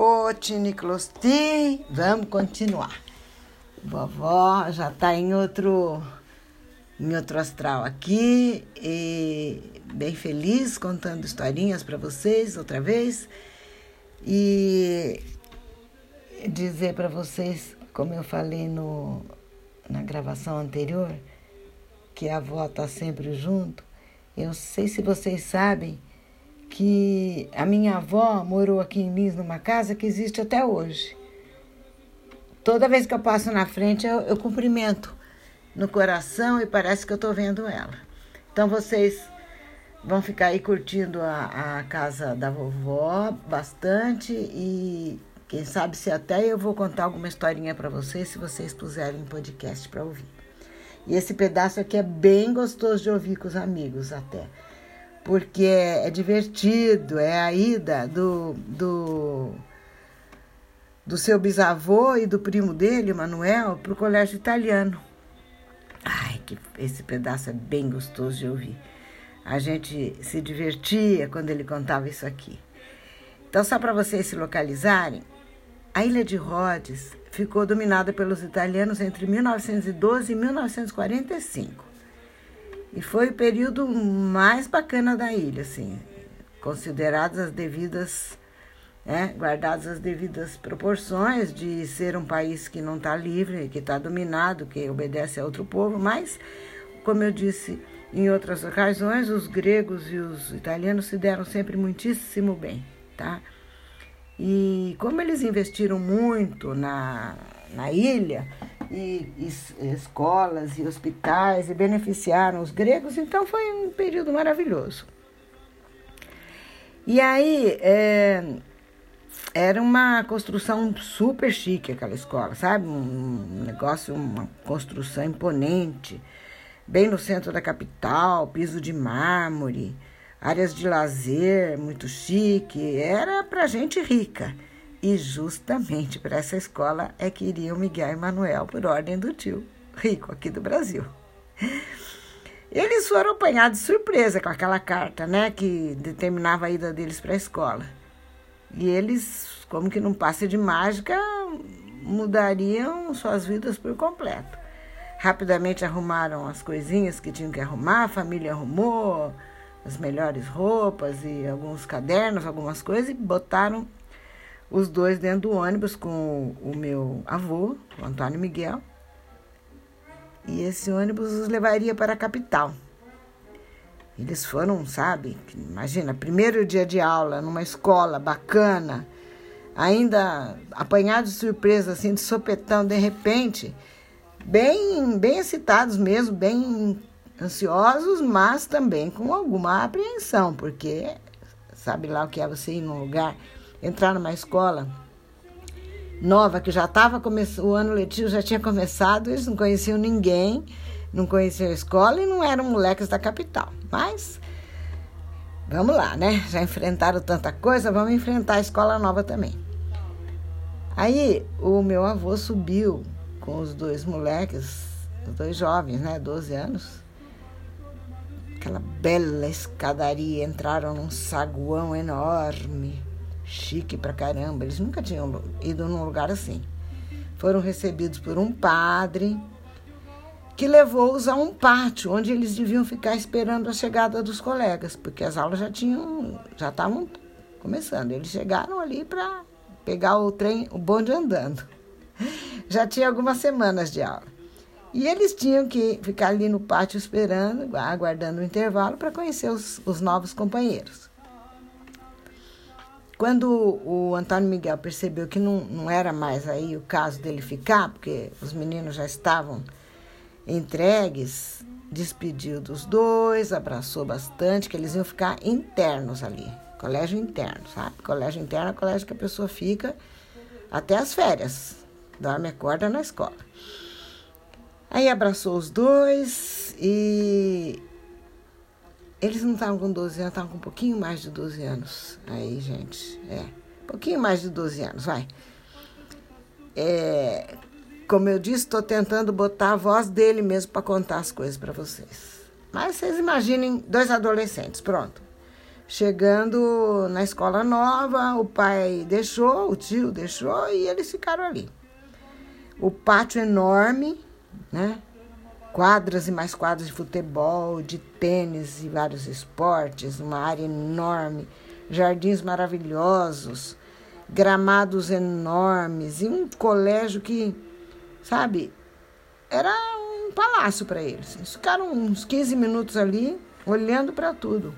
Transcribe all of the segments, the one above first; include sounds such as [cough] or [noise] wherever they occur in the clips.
Coach Niclosti. Vamos continuar. Vovó já está em outro, em outro astral aqui e bem feliz contando historinhas para vocês outra vez. E dizer para vocês, como eu falei no, na gravação anterior, que a avó está sempre junto. Eu sei se vocês sabem que a minha avó morou aqui em Lins, numa casa que existe até hoje. Toda vez que eu passo na frente, eu, eu cumprimento no coração e parece que eu estou vendo ela. Então vocês vão ficar aí curtindo a, a casa da vovó bastante e quem sabe se até eu vou contar alguma historinha para vocês se vocês puserem podcast para ouvir. E esse pedaço aqui é bem gostoso de ouvir com os amigos até porque é, é divertido, é a ida do, do, do seu bisavô e do primo dele, Manuel, para o colégio italiano. Ai, que esse pedaço é bem gostoso de ouvir. A gente se divertia quando ele contava isso aqui. Então, só para vocês se localizarem, a ilha de Rhodes ficou dominada pelos italianos entre 1912 e 1945. E foi o período mais bacana da ilha, assim, consideradas as devidas, né, guardadas as devidas proporções de ser um país que não está livre, que está dominado, que obedece a outro povo, mas, como eu disse em outras ocasiões, os gregos e os italianos se deram sempre muitíssimo bem, tá? E como eles investiram muito na, na ilha, e, e, escolas e hospitais e beneficiaram os gregos, então foi um período maravilhoso. E aí é, era uma construção super chique aquela escola, sabe? Um negócio, uma construção imponente, bem no centro da capital, piso de mármore, áreas de lazer muito chique, era para gente rica. E justamente para essa escola é que iriam Miguel e Manuel por ordem do tio, rico aqui do Brasil. Eles foram apanhados de surpresa com aquela carta, né, que determinava a ida deles para a escola. E eles, como que num passe de mágica, mudariam suas vidas por completo. Rapidamente arrumaram as coisinhas que tinham que arrumar, a família arrumou as melhores roupas e alguns cadernos, algumas coisas, e botaram os dois dentro do ônibus com o meu avô, o Antônio Miguel. E esse ônibus os levaria para a capital. Eles foram, sabe? Imagina, primeiro dia de aula numa escola bacana, ainda apanhados de surpresa, assim, de sopetão, de repente, bem, bem excitados mesmo, bem ansiosos, mas também com alguma apreensão, porque sabe lá o que é você ir num lugar entrar numa escola nova que já estava começando, o ano letivo já tinha começado, eles não conheciam ninguém, não conheciam a escola e não eram moleques da capital. Mas vamos lá, né? Já enfrentaram tanta coisa, vamos enfrentar a escola nova também. Aí o meu avô subiu com os dois moleques, os dois jovens, né, 12 anos. Aquela bela escadaria, entraram num saguão enorme chique pra caramba. Eles nunca tinham ido num lugar assim. Foram recebidos por um padre que levou-os a um pátio onde eles deviam ficar esperando a chegada dos colegas, porque as aulas já tinham, já estavam começando. Eles chegaram ali para pegar o trem, o bonde andando. [laughs] Já tinha algumas semanas de aula. E eles tinham que ficar ali no pátio esperando, aguardando o intervalo para conhecer os, os novos companheiros. Quando o Antônio Miguel percebeu que não, não era mais aí o caso dele ficar, porque os meninos já estavam entregues, despediu dos dois, abraçou bastante, que eles iam ficar internos ali. Colégio interno, sabe? Colégio interno é colégio que a pessoa fica até as férias. Dorme e acorda na escola. Aí abraçou os dois e eles não estavam com 12 anos, estavam com um pouquinho mais de 12 anos. Aí, gente, é. Um pouquinho mais de 12 anos, vai. É, como eu disse, estou tentando botar a voz dele mesmo para contar as coisas para vocês. Mas vocês imaginem dois adolescentes, pronto. Chegando na escola nova, o pai deixou, o tio deixou e eles ficaram ali. O pátio enorme, né? Quadras e mais quadras de futebol, de tênis e vários esportes, uma área enorme, jardins maravilhosos, gramados enormes e um colégio que, sabe, era um palácio para eles. Eles ficaram uns 15 minutos ali olhando para tudo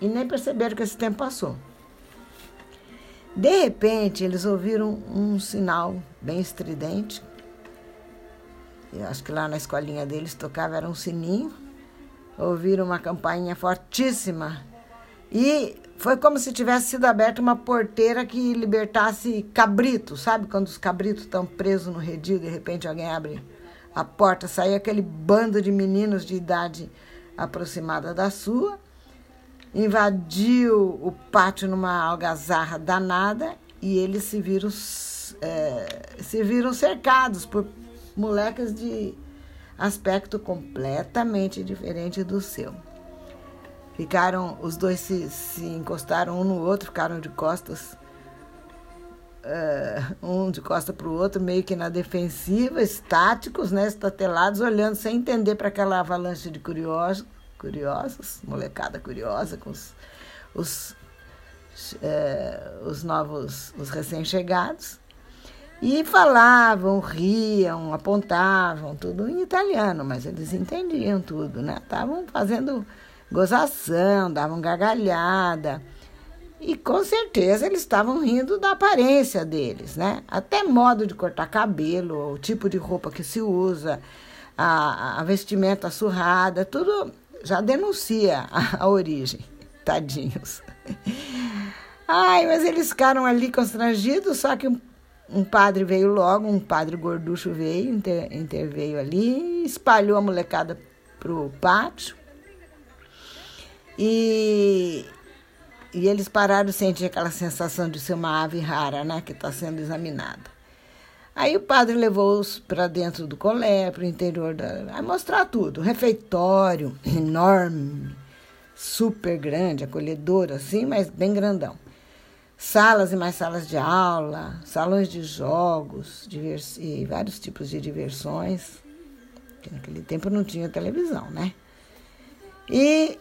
e nem perceberam que esse tempo passou. De repente, eles ouviram um sinal bem estridente. Eu acho que lá na escolinha deles tocava era um sininho. Ouviram uma campainha fortíssima. E foi como se tivesse sido aberta uma porteira que libertasse cabritos, sabe? Quando os cabritos estão presos no redil, de repente alguém abre a porta, sai aquele bando de meninos de idade aproximada da sua invadiu o pátio numa algazarra danada e eles se viram, é, se viram cercados por molecas de aspecto completamente diferente do seu. Ficaram, os dois se, se encostaram um no outro, ficaram de costas, uh, um de costa para o outro, meio que na defensiva, estáticos, né, estatelados, olhando sem entender para aquela avalanche de curiosos curiosos, molecada curiosa com os, os, é, os novos, os recém-chegados. E falavam, riam, apontavam, tudo em italiano, mas eles entendiam tudo, né? Estavam fazendo gozação, davam gargalhada. E com certeza eles estavam rindo da aparência deles, né? Até modo de cortar cabelo, o tipo de roupa que se usa, a, a vestimenta surrada, tudo já denuncia a, a origem. Tadinhos. Ai, mas eles ficaram ali constrangidos, só que um, um padre veio logo, um padre gorducho veio, inter, interveio ali, espalhou a molecada pro pátio. E, e eles pararam de sentir aquela sensação de ser uma ave rara, né, que está sendo examinada. Aí o padre levou-os para dentro do colé, para o interior da. a mostrar tudo. Refeitório [clears throat] enorme, super grande, acolhedor assim, mas bem grandão. Salas e mais salas de aula, salões de jogos e vários tipos de diversões. Que naquele tempo não tinha televisão, né? E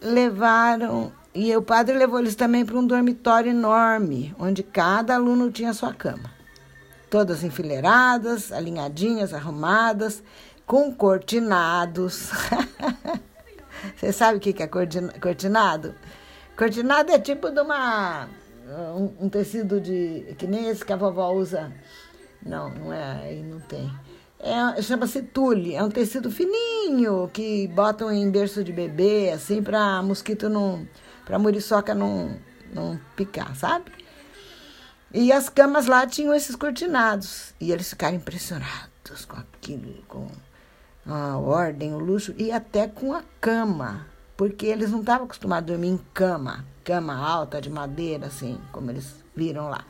levaram. E o padre levou eles também para um dormitório enorme, onde cada aluno tinha sua cama todas enfileiradas, alinhadinhas, arrumadas, com cortinados. [laughs] Você sabe o que é cortinado? Cortinado é tipo de uma. Um, um, tecido de. que nem esse que a vovó usa. Não, não é, aí não tem. É, Chama-se tule, é um tecido fininho que botam em berço de bebê, assim, para mosquito não. para muriçoca não, não picar, sabe? E as camas lá tinham esses cortinados. E eles ficaram impressionados com aquilo, com a ordem, o luxo e até com a cama. Porque eles não estavam acostumados a dormir em cama, cama alta de madeira, assim, como eles viram lá.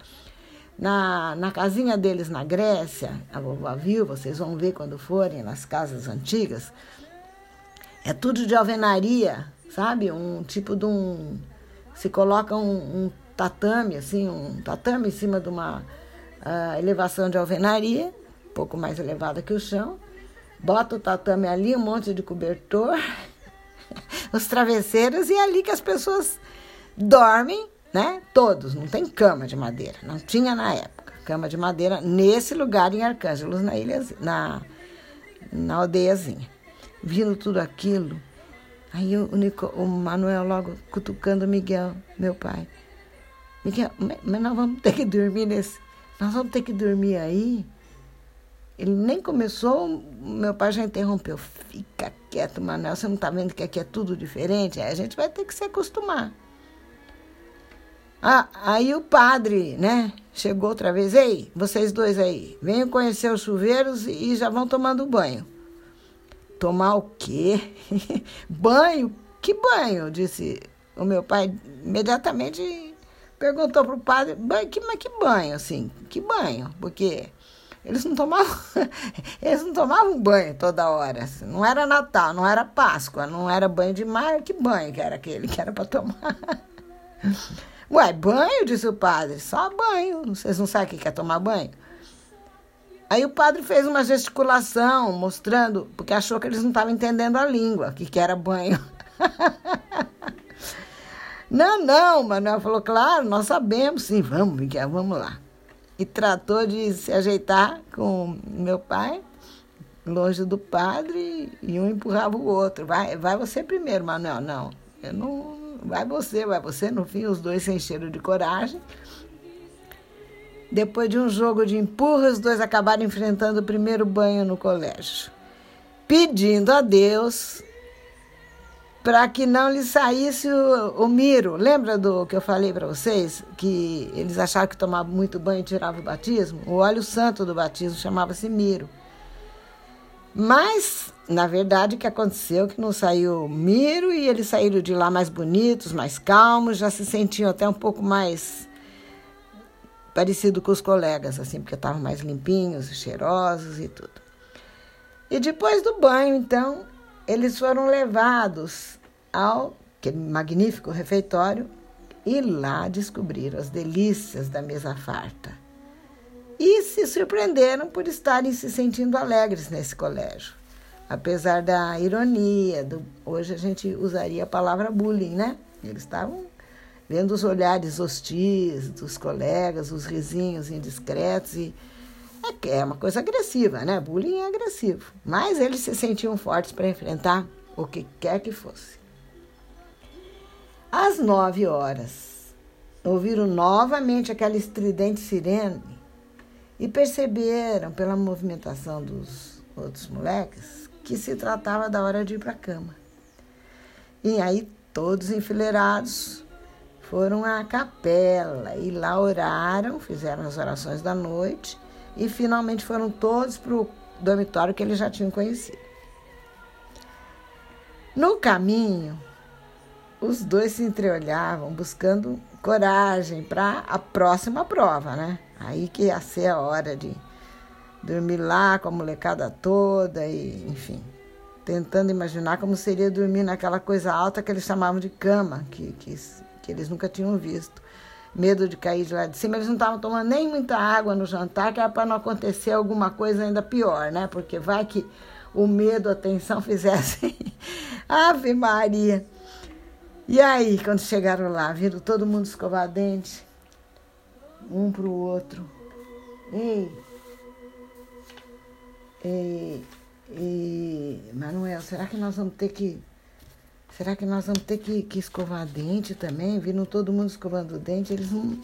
Na, na casinha deles na Grécia, a vovó viu, vocês vão ver quando forem nas casas antigas, é tudo de alvenaria, sabe? Um tipo de um. Se coloca um, um tatame, assim, um tatame em cima de uma uh, elevação de alvenaria, um pouco mais elevada que o chão. Bota o tatame ali, um monte de cobertor, [laughs] os travesseiros, e é ali que as pessoas dormem, né? Todos, não tem cama de madeira, não tinha na época cama de madeira nesse lugar em Arcângelos, na ilha, na, na aldeiazinha. Vindo tudo aquilo, aí o, Nico, o Manuel logo cutucando o Miguel, meu pai. Miguel, mas nós vamos ter que dormir nesse. Nós vamos ter que dormir aí. Ele nem começou, meu pai já interrompeu. Fica quieto, Manel, você não está vendo que aqui é tudo diferente? Aí a gente vai ter que se acostumar. Ah, aí o padre, né, chegou outra vez. Ei, vocês dois aí, venham conhecer os chuveiros e já vão tomando banho. Tomar o quê? [laughs] banho? Que banho? Disse o meu pai imediatamente perguntou para o padre, que, mas que banho, assim? Que banho? Porque Eles não tomavam, [laughs] eles não tomavam banho toda hora. Não era Natal, não era Páscoa, não era banho de mar, que banho que era aquele que era para tomar. [laughs] Ué, banho, disse o padre, só banho. Vocês não sabem que é tomar banho? Aí o padre fez uma gesticulação, mostrando, porque achou que eles não estavam entendendo a língua, que, que era banho. [laughs] não, não, Manuel falou, claro, nós sabemos, sim, vamos, Miguel, vamos lá. E tratou de se ajeitar com meu pai, longe do padre, e um empurrava o outro. Vai, vai você primeiro, Manuel. Não, eu não. Vai você, vai você. No fim, os dois se encheram de coragem depois de um jogo de empurra, os dois acabaram enfrentando o primeiro banho no colégio, pedindo a Deus para que não lhe saísse o, o, miro. Lembra do que eu falei para vocês? Que eles acharam que tomava muito banho e tirava o batismo? O óleo santo do batismo chamava-se miro. Mas, na verdade, o que aconteceu é que não saiu miro e eles saíram de lá mais bonitos, mais calmos, já se sentiam até um pouco mais parecido com os colegas, assim, porque estavam mais limpinhos, cheirosos e tudo. E depois do banho, então, eles foram levados ao aquele magnífico refeitório e lá descobriram as delícias da mesa farta. E se surpreenderam por estarem se sentindo alegres nesse colégio. Apesar da ironia, do, hoje a gente usaria a palavra bullying, né? Eles estavam vendo os olhares hostis dos colegas, os risinhos indiscretos e é, é uma coisa agressiva, né? Bullying é agressivo. Mas eles se sentiam fortes para enfrentar o que quer que fosse. Às nove horas, ouviram novamente aquela estridente sirene e perceberam, pela movimentação dos outros moleques, que se tratava da hora de ir para a cama. E aí, todos enfileirados, foram à capela e lá oraram, fizeram as orações da noite e finalmente foram todos para o dormitório que eles já tinham conhecido. No caminho, os dois se entreolhavam, buscando coragem para a próxima prova, né? Aí que ia ser a hora de dormir lá com a molecada toda e, enfim, tentando imaginar como seria dormir naquela coisa alta que eles chamavam de cama, que, que que eles nunca tinham visto. Medo de cair de lá de cima, eles não estavam tomando nem muita água no jantar, que era para não acontecer alguma coisa ainda pior, né? Porque vai que o medo, a tensão [laughs] fizessem. Ave Maria! E aí, quando chegaram lá, viram todo mundo escovar dente, um para o outro. Ei, ei, ei, Manuel, será que nós vamos ter que Será que nós vamos ter que, que escovar dente também? Viram todo mundo escovando dente, eles não,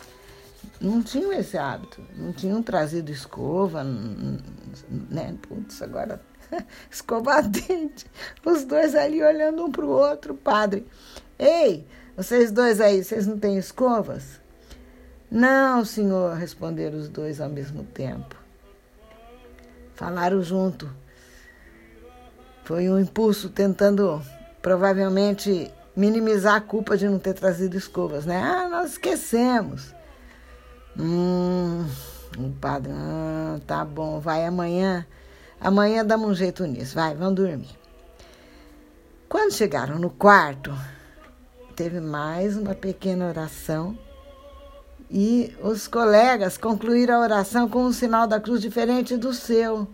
não tinham esse hábito, não tinham trazido escova, né? Putz, agora [laughs] escovar dente. Os dois ali olhando um para o outro, padre. Ei, vocês dois aí, vocês não têm escovas? Não, senhor, responderam os dois ao mesmo tempo. Falaram junto. Foi um impulso tentando provavelmente minimizar a culpa de não ter trazido escovas, né? Ah, nós esquecemos. Hum, o padre, ah, tá bom, vai amanhã. Amanhã damos um jeito nisso, vai, vamos dormir. Quando chegaram no quarto, teve mais uma pequena oração e os colegas concluíram a oração com um sinal da cruz diferente do seu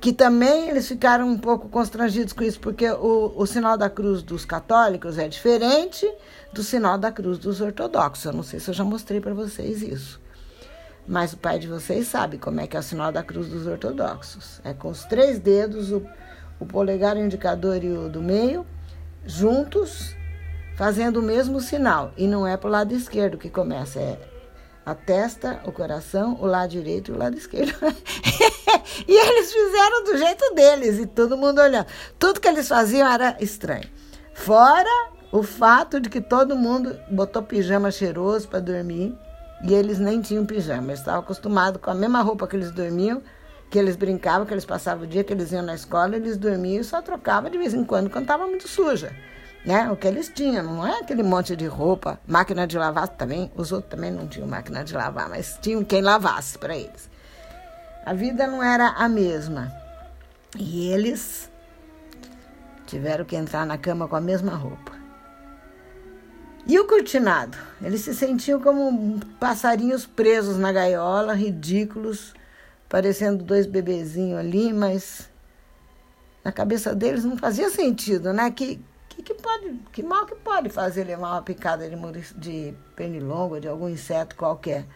que também eles ficaram um pouco constrangidos com isso, porque o, o sinal da cruz dos católicos é diferente do sinal da cruz dos ortodoxos. Eu não sei se eu já mostrei para vocês isso. Mas o pai de vocês sabe como é que é o sinal da cruz dos ortodoxos. É com os três dedos, o, o polegar, o indicador e o do meio, juntos, fazendo o mesmo sinal. E não é para o lado esquerdo que começa, é a testa, o coração, o lado direito e o lado esquerdo. [laughs] e eles fizeram do jeito deles e todo mundo olhando. Tudo que eles faziam era estranho. Fora o fato de que todo mundo botou pijama cheiroso para dormir e eles nem tinham pijama. Eles estavam acostumados com a mesma roupa que eles dormiam, que eles brincavam, que eles passavam o dia que eles iam na escola, eles dormiam e só trocavam de vez em quando quando estava muito suja né? O que eles tinham, não é aquele monte de roupa, máquina de lavar também, os outros também não tinham máquina de lavar, mas tinham quem lavasse para eles. A vida não era a mesma. E eles tiveram que entrar na cama com a mesma roupa. E o cortinado? Eles se sentiam como passarinhos presos na gaiola, ridículos, parecendo dois bebezinhos ali, mas na cabeça deles não fazia sentido, né? Que, que, que, pode, que mal que pode fazer levar uma picada de, de pernilongo, de algum inseto qualquer?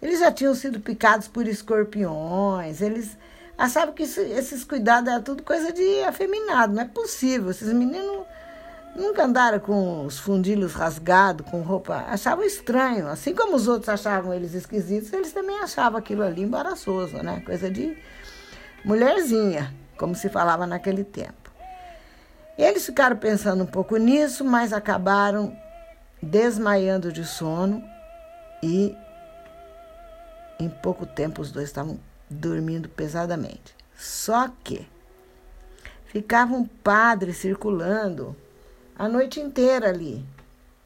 Eles já tinham sido picados por escorpiões, eles achavam que isso, esses cuidados eram tudo coisa de afeminado, não é possível. Esses meninos nunca andaram com os fundilhos rasgados, com roupa. Achavam estranho. Assim como os outros achavam eles esquisitos, eles também achavam aquilo ali embaraçoso, né? Coisa de mulherzinha, como se falava naquele tempo. Eles ficaram pensando um pouco nisso, mas acabaram desmaiando de sono e em pouco tempo os dois estavam dormindo pesadamente. Só que ficava um padre circulando a noite inteira ali,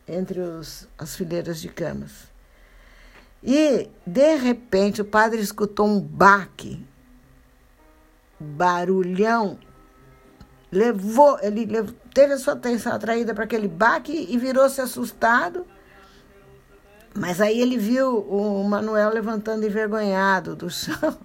entre os, as fileiras de camas. E, de repente, o padre escutou um baque, barulhão levou, ele levou, teve a sua atenção atraída para aquele baque e virou-se assustado. Mas aí ele viu o Manuel levantando envergonhado do chão.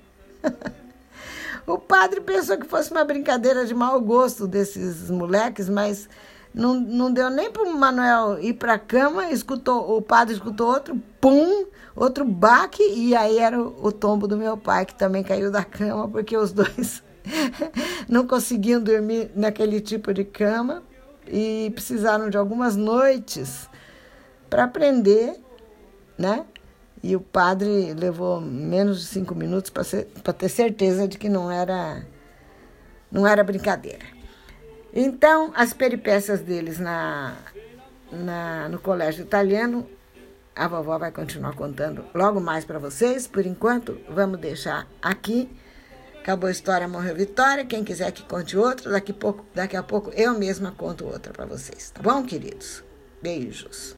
[laughs] o padre pensou que fosse uma brincadeira de mau gosto desses moleques, mas não, não deu nem para o Manuel ir para a cama, escutou, o padre escutou outro pum, outro baque, e aí era o, o tombo do meu pai, que também caiu da cama, porque os dois [laughs] não conseguiam dormir naquele tipo de cama e precisaram de algumas noites para aprender, né? E o padre levou menos de cinco minutos para ter certeza de que não era, não era brincadeira. Então, as peripécias deles na, na, no colégio italiano, a vovó vai continuar contando logo mais para vocês. Por enquanto, vamos deixar aqui Acabou a história, morreu Vitória. Quem quiser que conte outra, daqui, pouco, daqui a pouco eu mesma conto outra para vocês. Tá bom, queridos? Beijos.